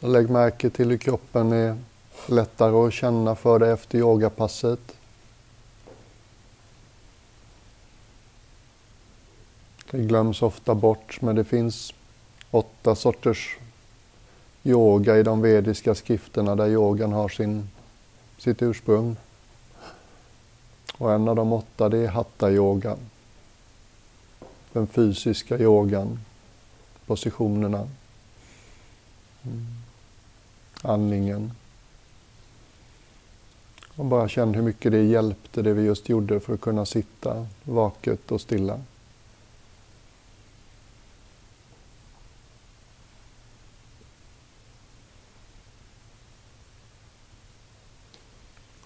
Så lägg märke till hur kroppen är lättare att känna för dig efter yogapasset. Det glöms ofta bort, men det finns åtta sorters yoga i de vediska skrifterna där yogan har sin, sitt ursprung. Och en av de åtta det är hatta-yoga. Den fysiska yogan, positionerna, mm andningen. Och bara känn hur mycket det hjälpte det vi just gjorde för att kunna sitta vaket och stilla.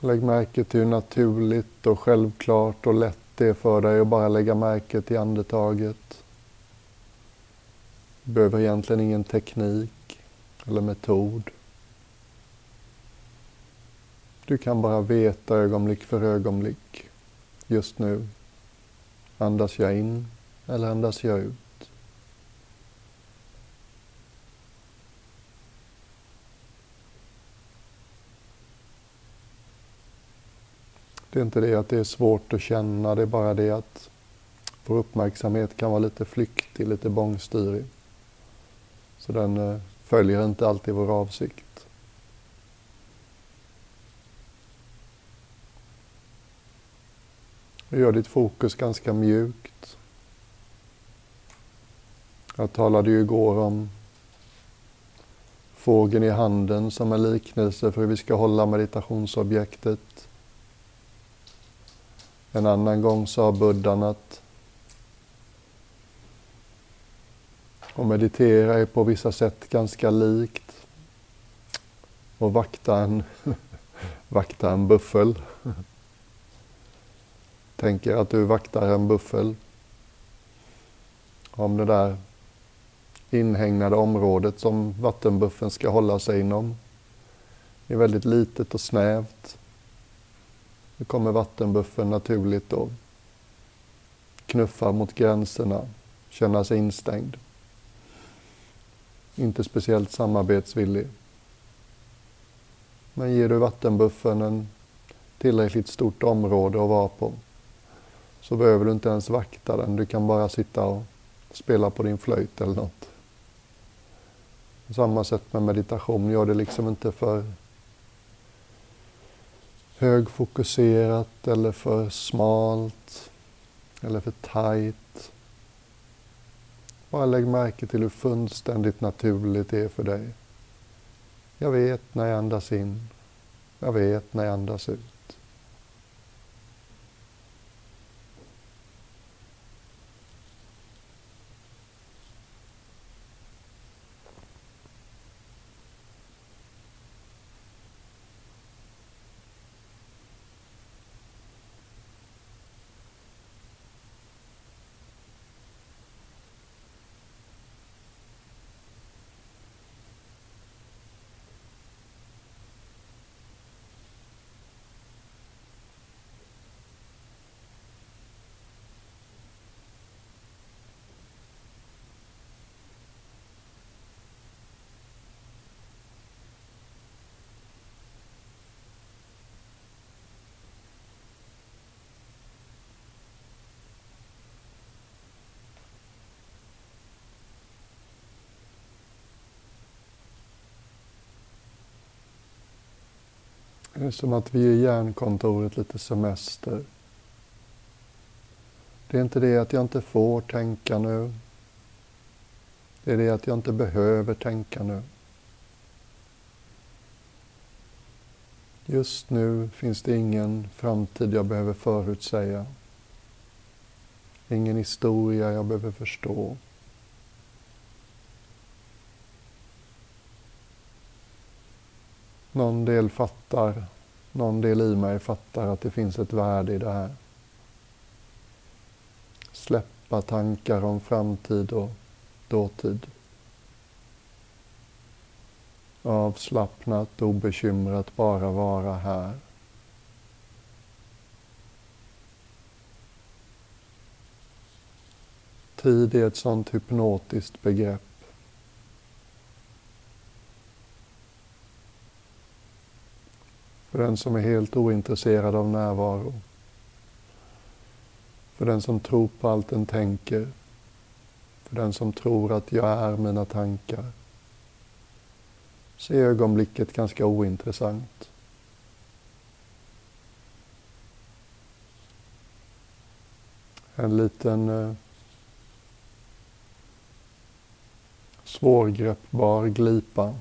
Lägg märke till hur naturligt och självklart och lätt det är för dig att bara lägga märke till andetaget. Du behöver egentligen ingen teknik eller metod. Du kan bara veta ögonblick för ögonblick. Just nu. Andas jag in eller andas jag ut? Det är inte det att det är svårt att känna, det är bara det att vår uppmärksamhet kan vara lite flyktig, lite bångstyrig. Så den eh, följer inte alltid vår avsikt. Gör ditt fokus ganska mjukt. Jag talade ju igår om fågeln i handen som en liknelse för hur vi ska hålla meditationsobjektet. En annan gång sa buddhan att att meditera är på vissa sätt ganska likt och vakta en, vakta en buffel. Tänker att du vaktar en buffel. Om det där inhägnade området som vattenbuffeln ska hålla sig inom är väldigt litet och snävt då kommer vattenbuffeln naturligt att knuffa mot gränserna, känna sig instängd. Inte speciellt samarbetsvillig. Men ger du vattenbuffeln en tillräckligt stort område att vara på så behöver du inte ens vakta den. Du kan bara sitta och spela på din flöjt eller något. På samma sätt med meditation, gör det liksom inte för högfokuserat eller för smalt eller för tajt. Bara lägg märke till hur fullständigt naturligt det är för dig. Jag vet när jag andas in. Jag vet när jag andas ut. Det är som att vi ger hjärnkontoret lite semester. Det är inte det att jag inte får tänka nu. Det är det att jag inte behöver tänka nu. Just nu finns det ingen framtid jag behöver förutsäga. Ingen historia jag behöver förstå. Någon del fattar, någon del i mig fattar att det finns ett värde i det här. Släppa tankar om framtid och dåtid. Avslappnat, obekymrat, bara vara här. Tid är ett sånt hypnotiskt begrepp. För den som är helt ointresserad av närvaro. För den som tror på allt den tänker. För den som tror att jag är mina tankar. Så är ögonblicket ganska ointressant. En liten eh, svårgreppbar glipa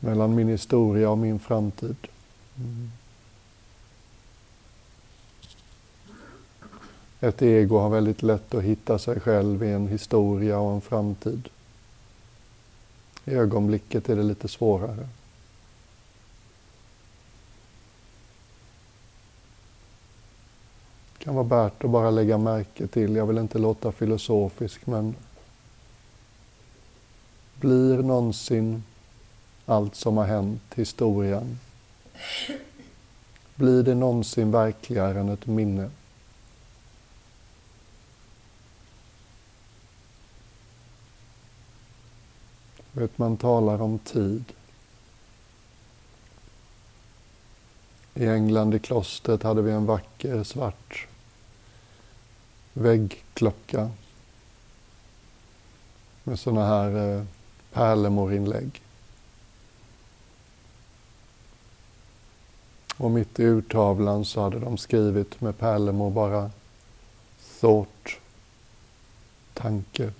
mellan min historia och min framtid. Mm. Ett ego har väldigt lätt att hitta sig själv i en historia och en framtid. I ögonblicket är det lite svårare. Det kan vara värt att bara lägga märke till, jag vill inte låta filosofisk, men blir någonsin allt som har hänt historien? Blir det någonsin verkligare än ett minne? Vet, man talar om tid. I England i klostret hade vi en vacker svart väggklocka med sådana här eh, pärlemorinlägg. Och mitt i urtavlan så hade de skrivit med pärlemor bara thought, tanke.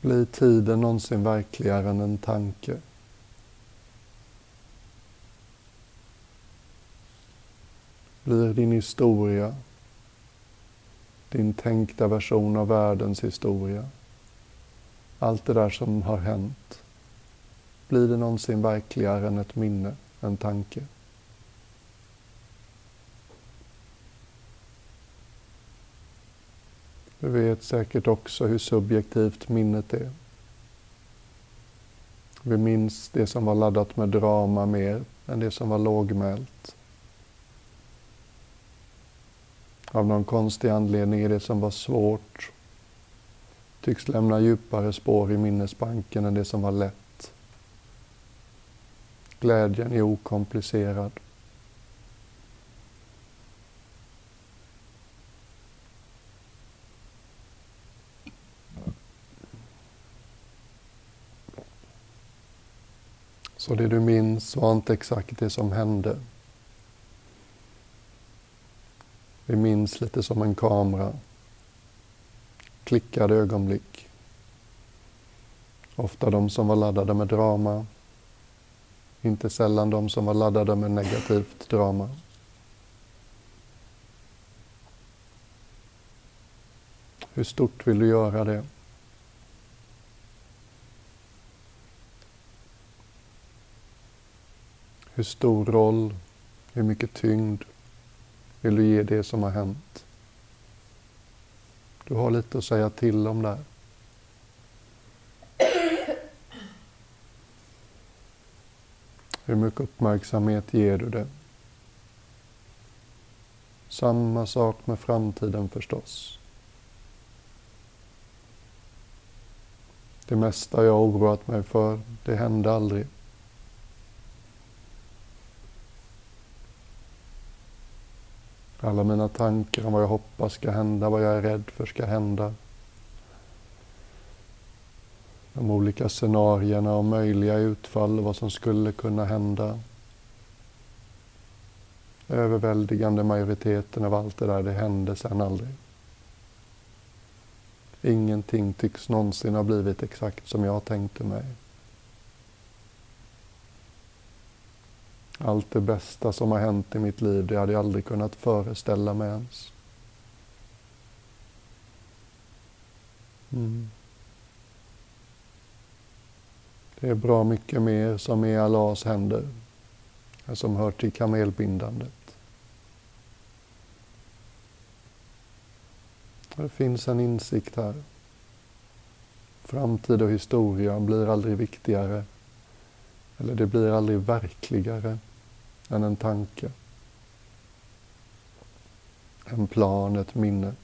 Blir tiden någonsin verkligare än en tanke? Blir din historia din tänkta version av världens historia. Allt det där som har hänt. Blir det någonsin verkligare än ett minne, en tanke? Du vet säkert också hur subjektivt minnet är. Vi minns det som var laddat med drama mer än det som var lågmält. Av någon konstig anledning är det som var svårt tycks lämna djupare spår i minnesbanken än det som var lätt. Glädjen är okomplicerad. Så det du minns var inte exakt det som hände. Vi minns lite som en kamera. Klickade ögonblick. Ofta de som var laddade med drama. Inte sällan de som var laddade med negativt drama. Hur stort vill du göra det? Hur stor roll, hur mycket tyngd vill du ge det som har hänt? Du har lite att säga till om där. Hur mycket uppmärksamhet ger du det? Samma sak med framtiden förstås. Det mesta jag oroat mig för, det hände aldrig. Alla mina tankar om vad jag hoppas ska hända, vad jag är rädd för ska hända. De olika scenarierna och möjliga utfall och vad som skulle kunna hända. Överväldigande majoriteten av allt det där, det hände sen aldrig. Ingenting tycks någonsin ha blivit exakt som jag tänkte mig. Allt det bästa som har hänt i mitt liv, det hade jag aldrig kunnat föreställa mig ens. Mm. Det är bra mycket mer som är i Allahs händer, som hör till kamelbindandet. Det finns en insikt här. Framtid och historia blir aldrig viktigare, eller det blir aldrig verkligare än en tanke. En plan, ett minne.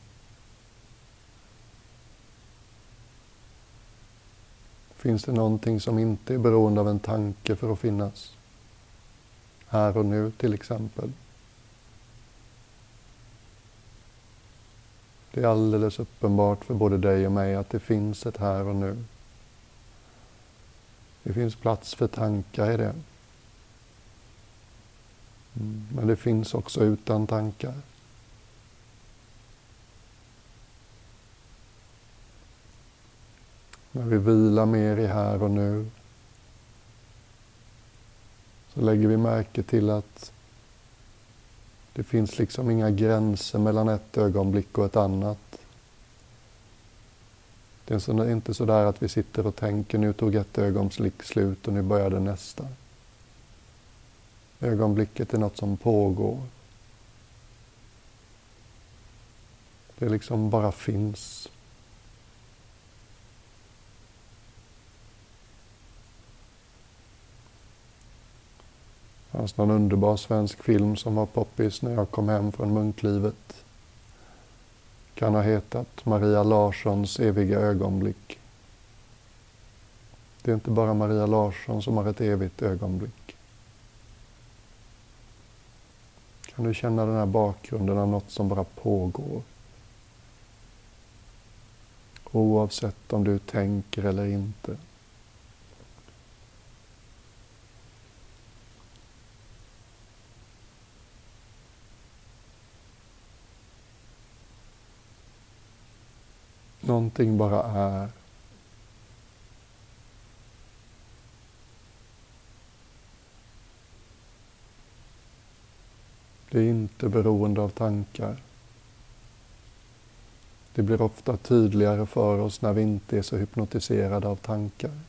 Finns det någonting som inte är beroende av en tanke för att finnas? Här och nu till exempel. Det är alldeles uppenbart för både dig och mig att det finns ett här och nu. Det finns plats för tankar i det. Mm, men det finns också utan tankar. När vi vilar mer i här och nu så lägger vi märke till att det finns liksom inga gränser mellan ett ögonblick och ett annat. Det är inte så där att vi sitter och tänker nu tog ett ögonblick slut och nu började nästa. Ögonblicket är något som pågår. Det liksom bara finns. Fanns någon underbar svensk film som var poppis när jag kom hem från munklivet. Kan ha hetat Maria Larssons eviga ögonblick. Det är inte bara Maria Larsson som har ett evigt ögonblick. Kan du känna den här bakgrunden av något som bara pågår? Oavsett om du tänker eller inte. Någonting bara är. Det är inte beroende av tankar. Det blir ofta tydligare för oss när vi inte är så hypnotiserade av tankar.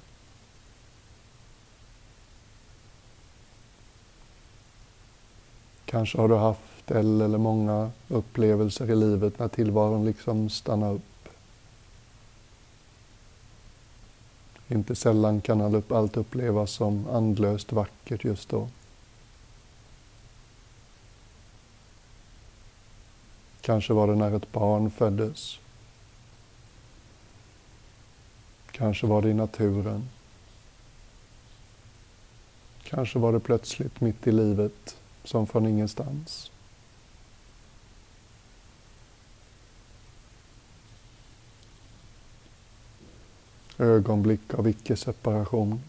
Kanske har du haft en eller många upplevelser i livet när tillvaron liksom stannar upp. Inte sällan kan allt upplevas som andlöst vackert just då. Kanske var det när ett barn föddes. Kanske var det i naturen. Kanske var det plötsligt mitt i livet, som från ingenstans. Ögonblick av icke-separation.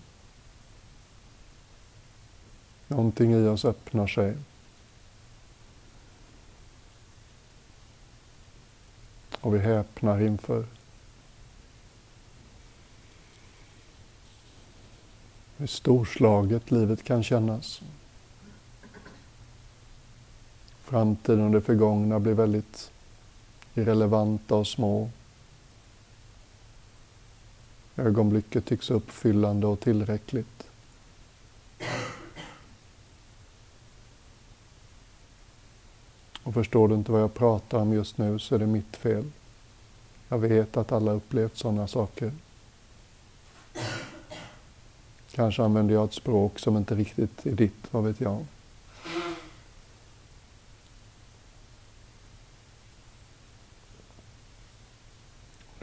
Någonting i oss öppnar sig. Och vi häpnar inför hur storslaget livet kan kännas. Framtiden och det förgångna blir väldigt irrelevanta och små. Ögonblicket tycks uppfyllande och tillräckligt. Och förstår du inte vad jag pratar om just nu så är det mitt fel. Jag vet att alla upplevt sådana saker. Kanske använder jag ett språk som inte riktigt är ditt, vad vet jag.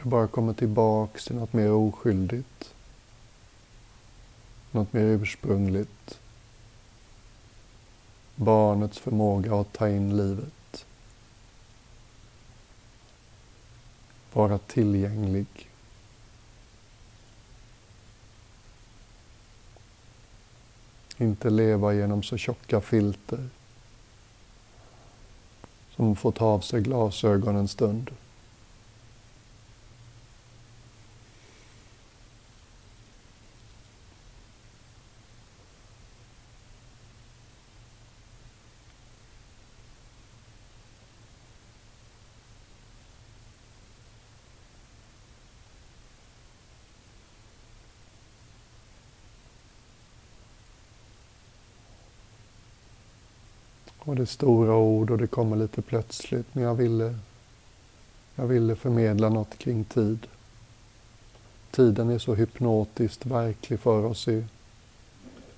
Bara kommer tillbaks till något mer oskyldigt. Något mer ursprungligt. Barnets förmåga att ta in livet. Vara tillgänglig. Inte leva genom så tjocka filter som får ta av sig glasögon en stund. Stora ord och det kommer lite plötsligt, men jag ville, jag ville förmedla något kring tid. Tiden är så hypnotiskt verklig för oss i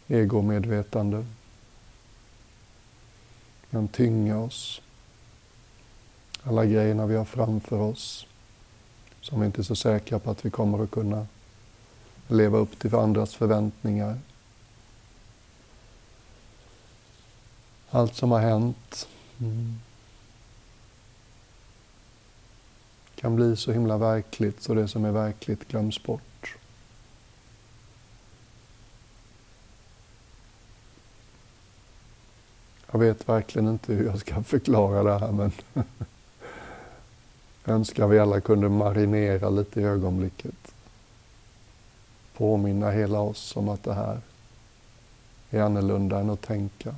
egomedvetande. Den tynger oss. Alla grejerna vi har framför oss som vi inte är så säkra på att vi kommer att kunna leva upp till andras förväntningar. Allt som har hänt mm, kan bli så himla verkligt så det som är verkligt glöms bort. Jag vet verkligen inte hur jag ska förklara det här men jag önskar vi alla kunde marinera lite i ögonblicket. Påminna hela oss om att det här är annorlunda än att tänka.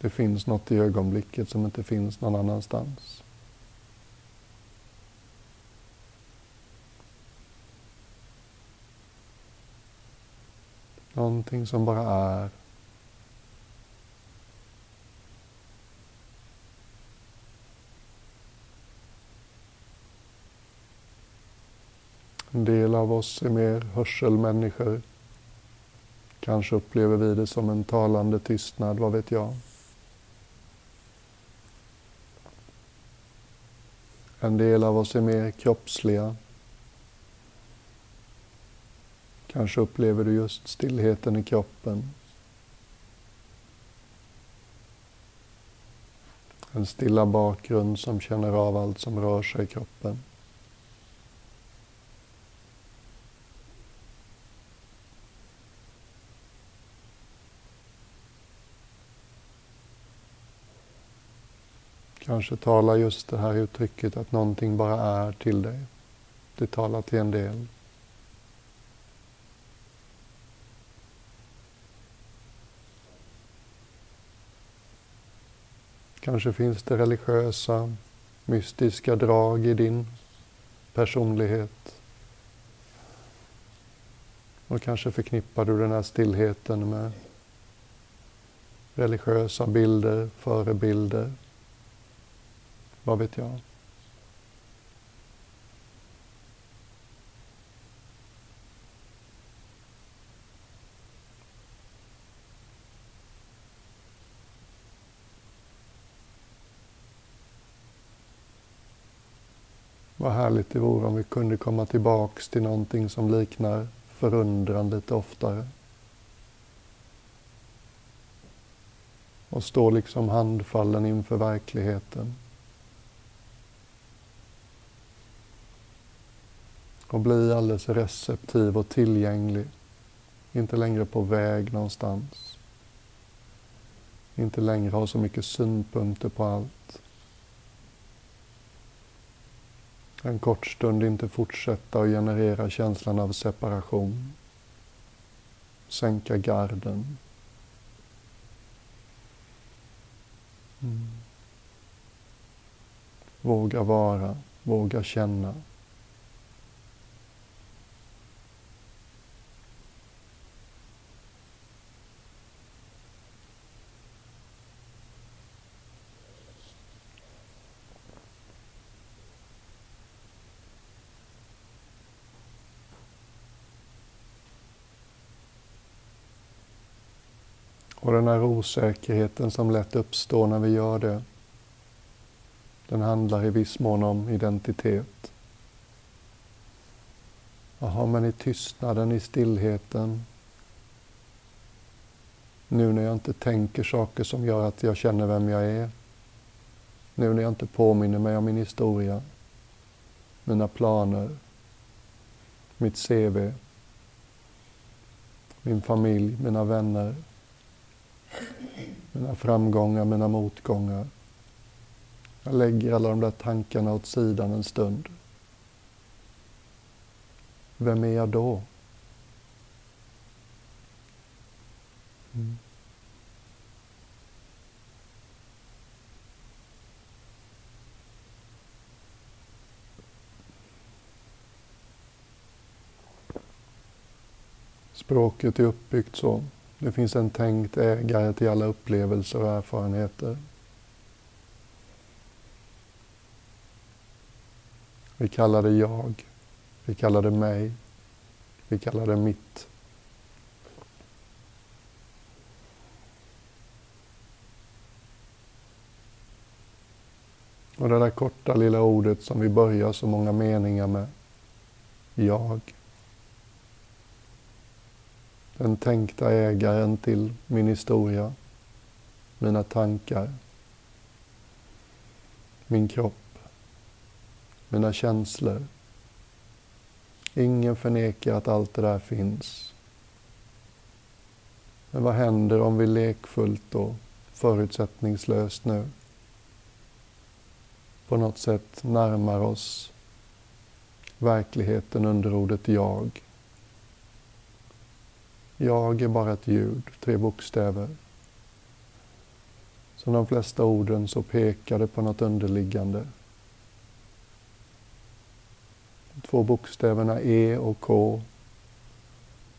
Det finns något i ögonblicket som inte finns någon annanstans. Någonting som bara är. En del av oss är mer hörselmänniskor. Kanske upplever vi det som en talande tystnad, vad vet jag. En del av oss är mer kroppsliga. Kanske upplever du just stillheten i kroppen. En stilla bakgrund som känner av allt som rör sig i kroppen. Kanske talar just det här uttrycket att någonting bara är till dig. Det talar till en del. Kanske finns det religiösa, mystiska drag i din personlighet. Och kanske förknippar du den här stillheten med religiösa bilder, förebilder. Vad vet jag? Vad härligt det vore om vi kunde komma tillbaks till någonting som liknar förundran lite oftare. Och stå liksom handfallen inför verkligheten. Och bli alldeles receptiv och tillgänglig. Inte längre på väg någonstans. Inte längre ha så mycket synpunkter på allt. En kort stund inte fortsätta att generera känslan av separation. Sänka garden. Mm. Våga vara, våga känna. Och den här osäkerheten som lätt uppstår när vi gör det, den handlar i viss mån om identitet. Jaha, men i tystnaden, i stillheten, nu när jag inte tänker saker som gör att jag känner vem jag är, nu när jag inte påminner mig om min historia, mina planer, mitt CV, min familj, mina vänner, mina framgångar, mina motgångar. Jag lägger alla de där tankarna åt sidan en stund. Vem är jag då? Mm. Språket är uppbyggt så. Det finns en tänkt ägare till alla upplevelser och erfarenheter. Vi kallar det jag. Vi kallar det mig. Vi kallar det mitt. Och det där korta lilla ordet som vi börjar så många meningar med. Jag. Den tänkta ägaren till min historia, mina tankar, min kropp, mina känslor. Ingen förnekar att allt det där finns. Men vad händer om vi lekfullt och förutsättningslöst nu på något sätt närmar oss verkligheten under ordet jag? Jag är bara ett ljud, tre bokstäver. Som de flesta orden så pekar det på något underliggande. De Två bokstäverna E och K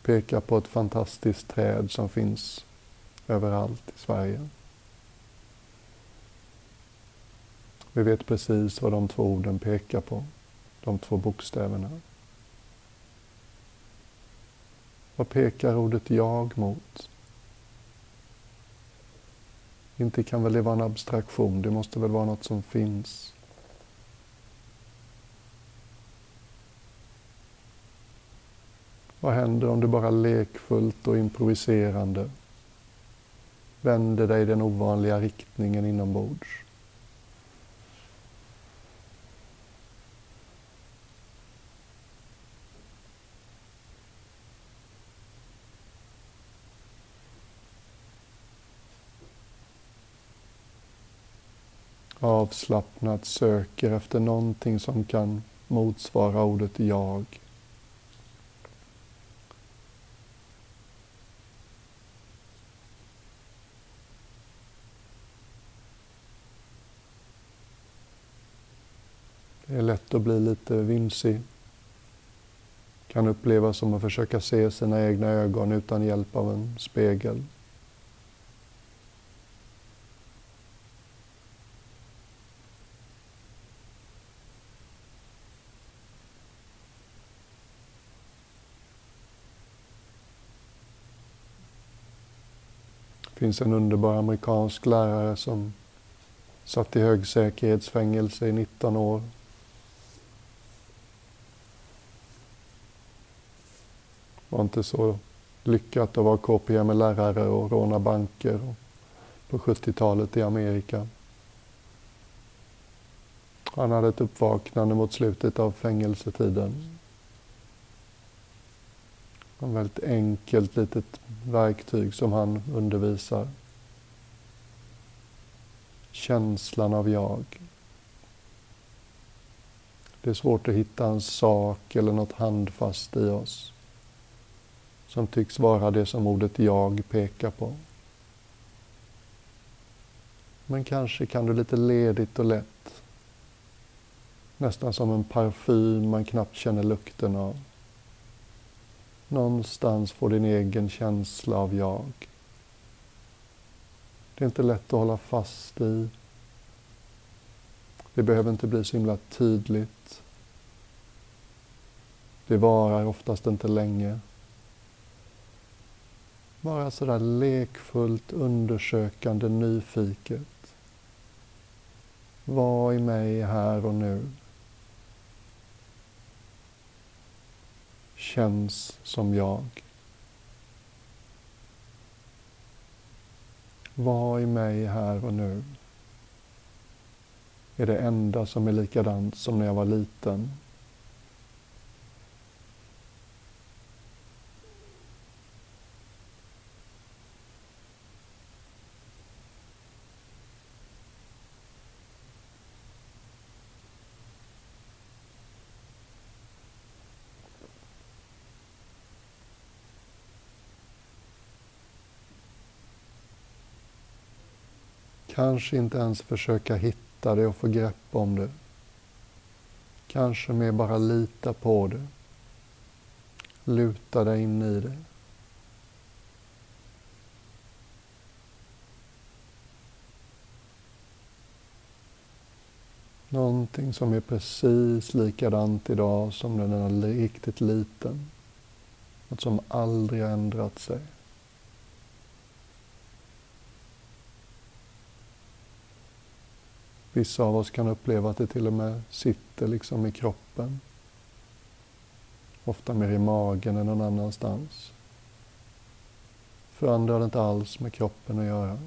pekar på ett fantastiskt träd som finns överallt i Sverige. Vi vet precis vad de två orden pekar på, de två bokstäverna. Vad pekar ordet jag mot? Inte kan väl det vara en abstraktion, det måste väl vara något som finns. Vad händer om du bara lekfullt och improviserande vänder dig i den ovanliga riktningen inombords? Avslappnat söker efter någonting som kan motsvara ordet jag. Det är lätt att bli lite vimsig. Kan upplevas som att försöka se sina egna ögon utan hjälp av en spegel. Finns en underbar amerikansk lärare som satt i högsäkerhetsfängelse i 19 år. Det var inte så lyckat att vara KPM-lärare och råna banker på 70-talet i Amerika. Han hade ett uppvaknande mot slutet av fängelsetiden. Ett väldigt enkelt litet verktyg som han undervisar. Känslan av jag. Det är svårt att hitta en sak eller något handfast i oss som tycks vara det som ordet jag pekar på. Men kanske kan du lite ledigt och lätt, nästan som en parfym man knappt känner lukten av, Någonstans får din egen känsla av jag. Det är inte lätt att hålla fast i. Det behöver inte bli så himla tydligt. Det varar oftast inte länge. Bara sådär lekfullt, undersökande, nyfiket. Vad i mig här och nu? Känns som jag. Vad i mig här och nu är det enda som är likadant som när jag var liten? Kanske inte ens försöka hitta det och få grepp om det. Kanske mer bara lita på det. Luta dig in i det. Någonting som är precis likadant idag som när den är riktigt liten. Något som aldrig har ändrat sig. Vissa av oss kan uppleva att det till och med sitter liksom i kroppen. Ofta mer i magen än någon annanstans. För andra har det inte alls med kroppen att göra.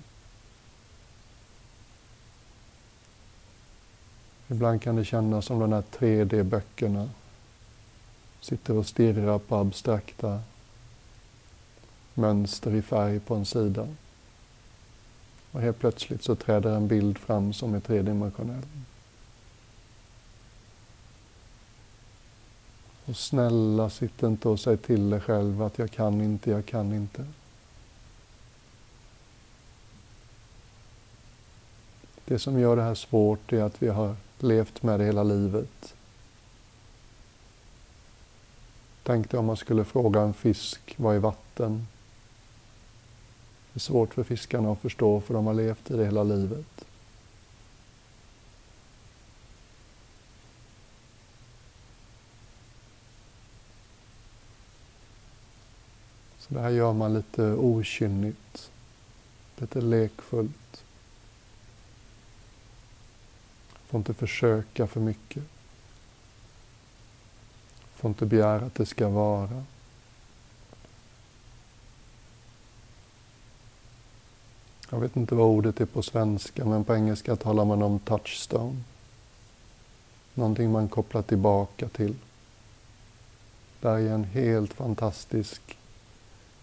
Ibland kan det kännas som de här 3D-böckerna sitter och stirrar på abstrakta mönster i färg på en sida. Och helt plötsligt så träder en bild fram som är tredimensionell. Och snälla, sitt inte och säg till dig själv att jag kan inte, jag kan inte. Det som gör det här svårt är att vi har levt med det hela livet. Tänk dig om man skulle fråga en fisk, vad är vatten? Det är svårt för fiskarna att förstå för de har levt i det hela livet. Så det här gör man lite okynnigt, lite lekfullt. Får inte försöka för mycket. Får inte begära att det ska vara. Jag vet inte vad ordet är på svenska, men på engelska talar man om touchstone. Någonting man kopplar tillbaka till. Där är en helt fantastisk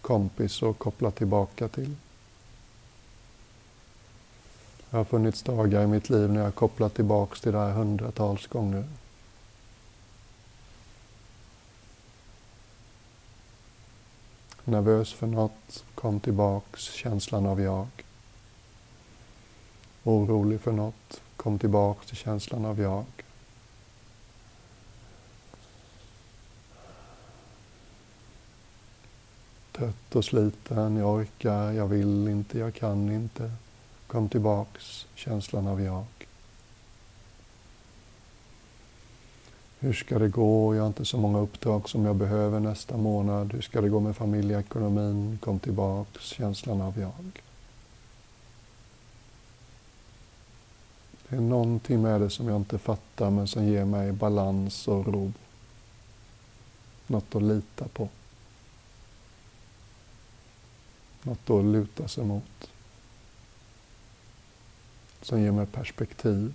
kompis att koppla tillbaka till. Det har funnits dagar i mitt liv när jag kopplat tillbaks till det här hundratals gånger. Nervös för något, kom tillbaks känslan av jag. Orolig för något, kom tillbaks till känslan av jag. Trött och sliten, jag orkar, jag vill inte, jag kan inte. Kom tillbaks, känslan av jag. Hur ska det gå? Jag har inte så många uppdrag som jag behöver nästa månad. Hur ska det gå med familjeekonomin? Kom tillbaks, känslan av jag. Det är någonting med det som jag inte fattar men som ger mig balans och ro. Något att lita på. Något att luta sig mot som ger mig perspektiv.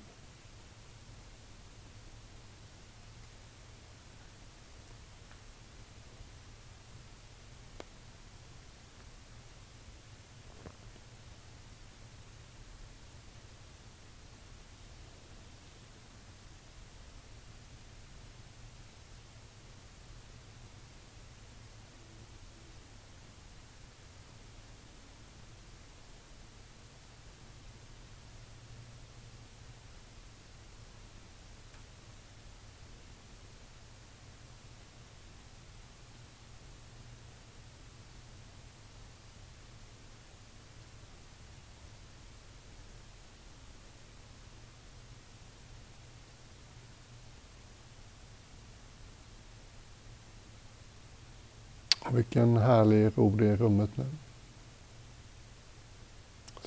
Vilken härlig ro det är i rummet nu.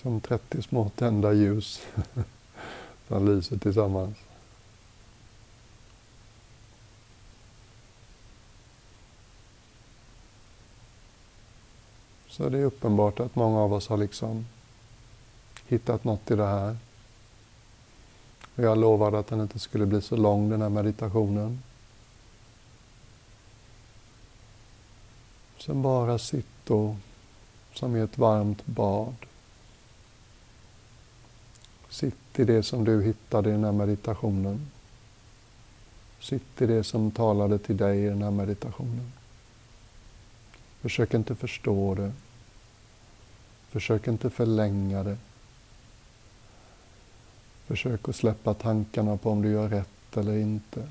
Som 30 små tända ljus som lyser tillsammans. Så det är uppenbart att många av oss har liksom hittat något i det här. Och jag lovade att den inte skulle bli så lång den här meditationen. Sen bara sitt då som i ett varmt bad. Sitt i det som du hittade i den här meditationen. Sitt i det som talade till dig i den här meditationen. Försök inte förstå det. Försök inte förlänga det. Försök att släppa tankarna på om du gör rätt eller inte.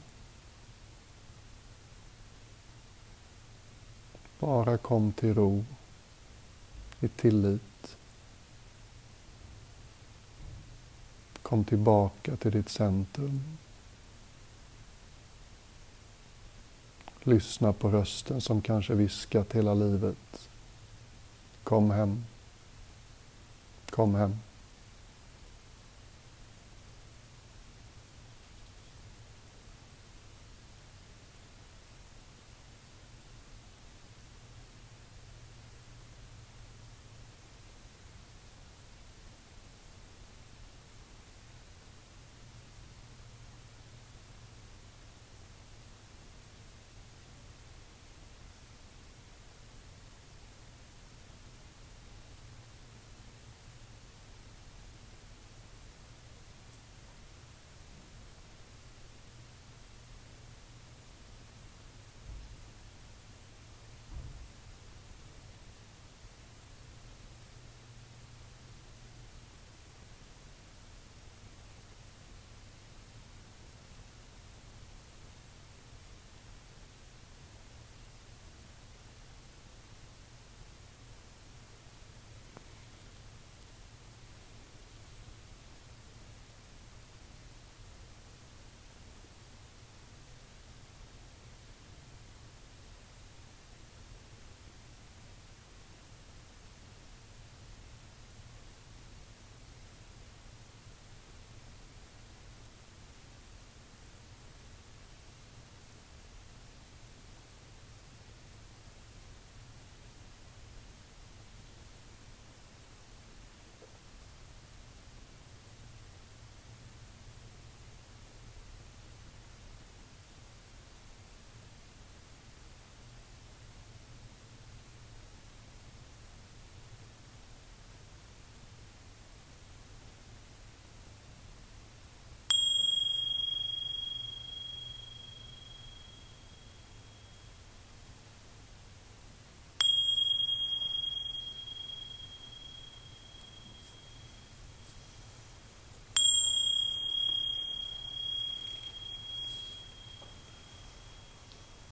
Bara kom till ro i tillit. Kom tillbaka till ditt centrum. Lyssna på rösten som kanske viskat hela livet. Kom hem. Kom hem.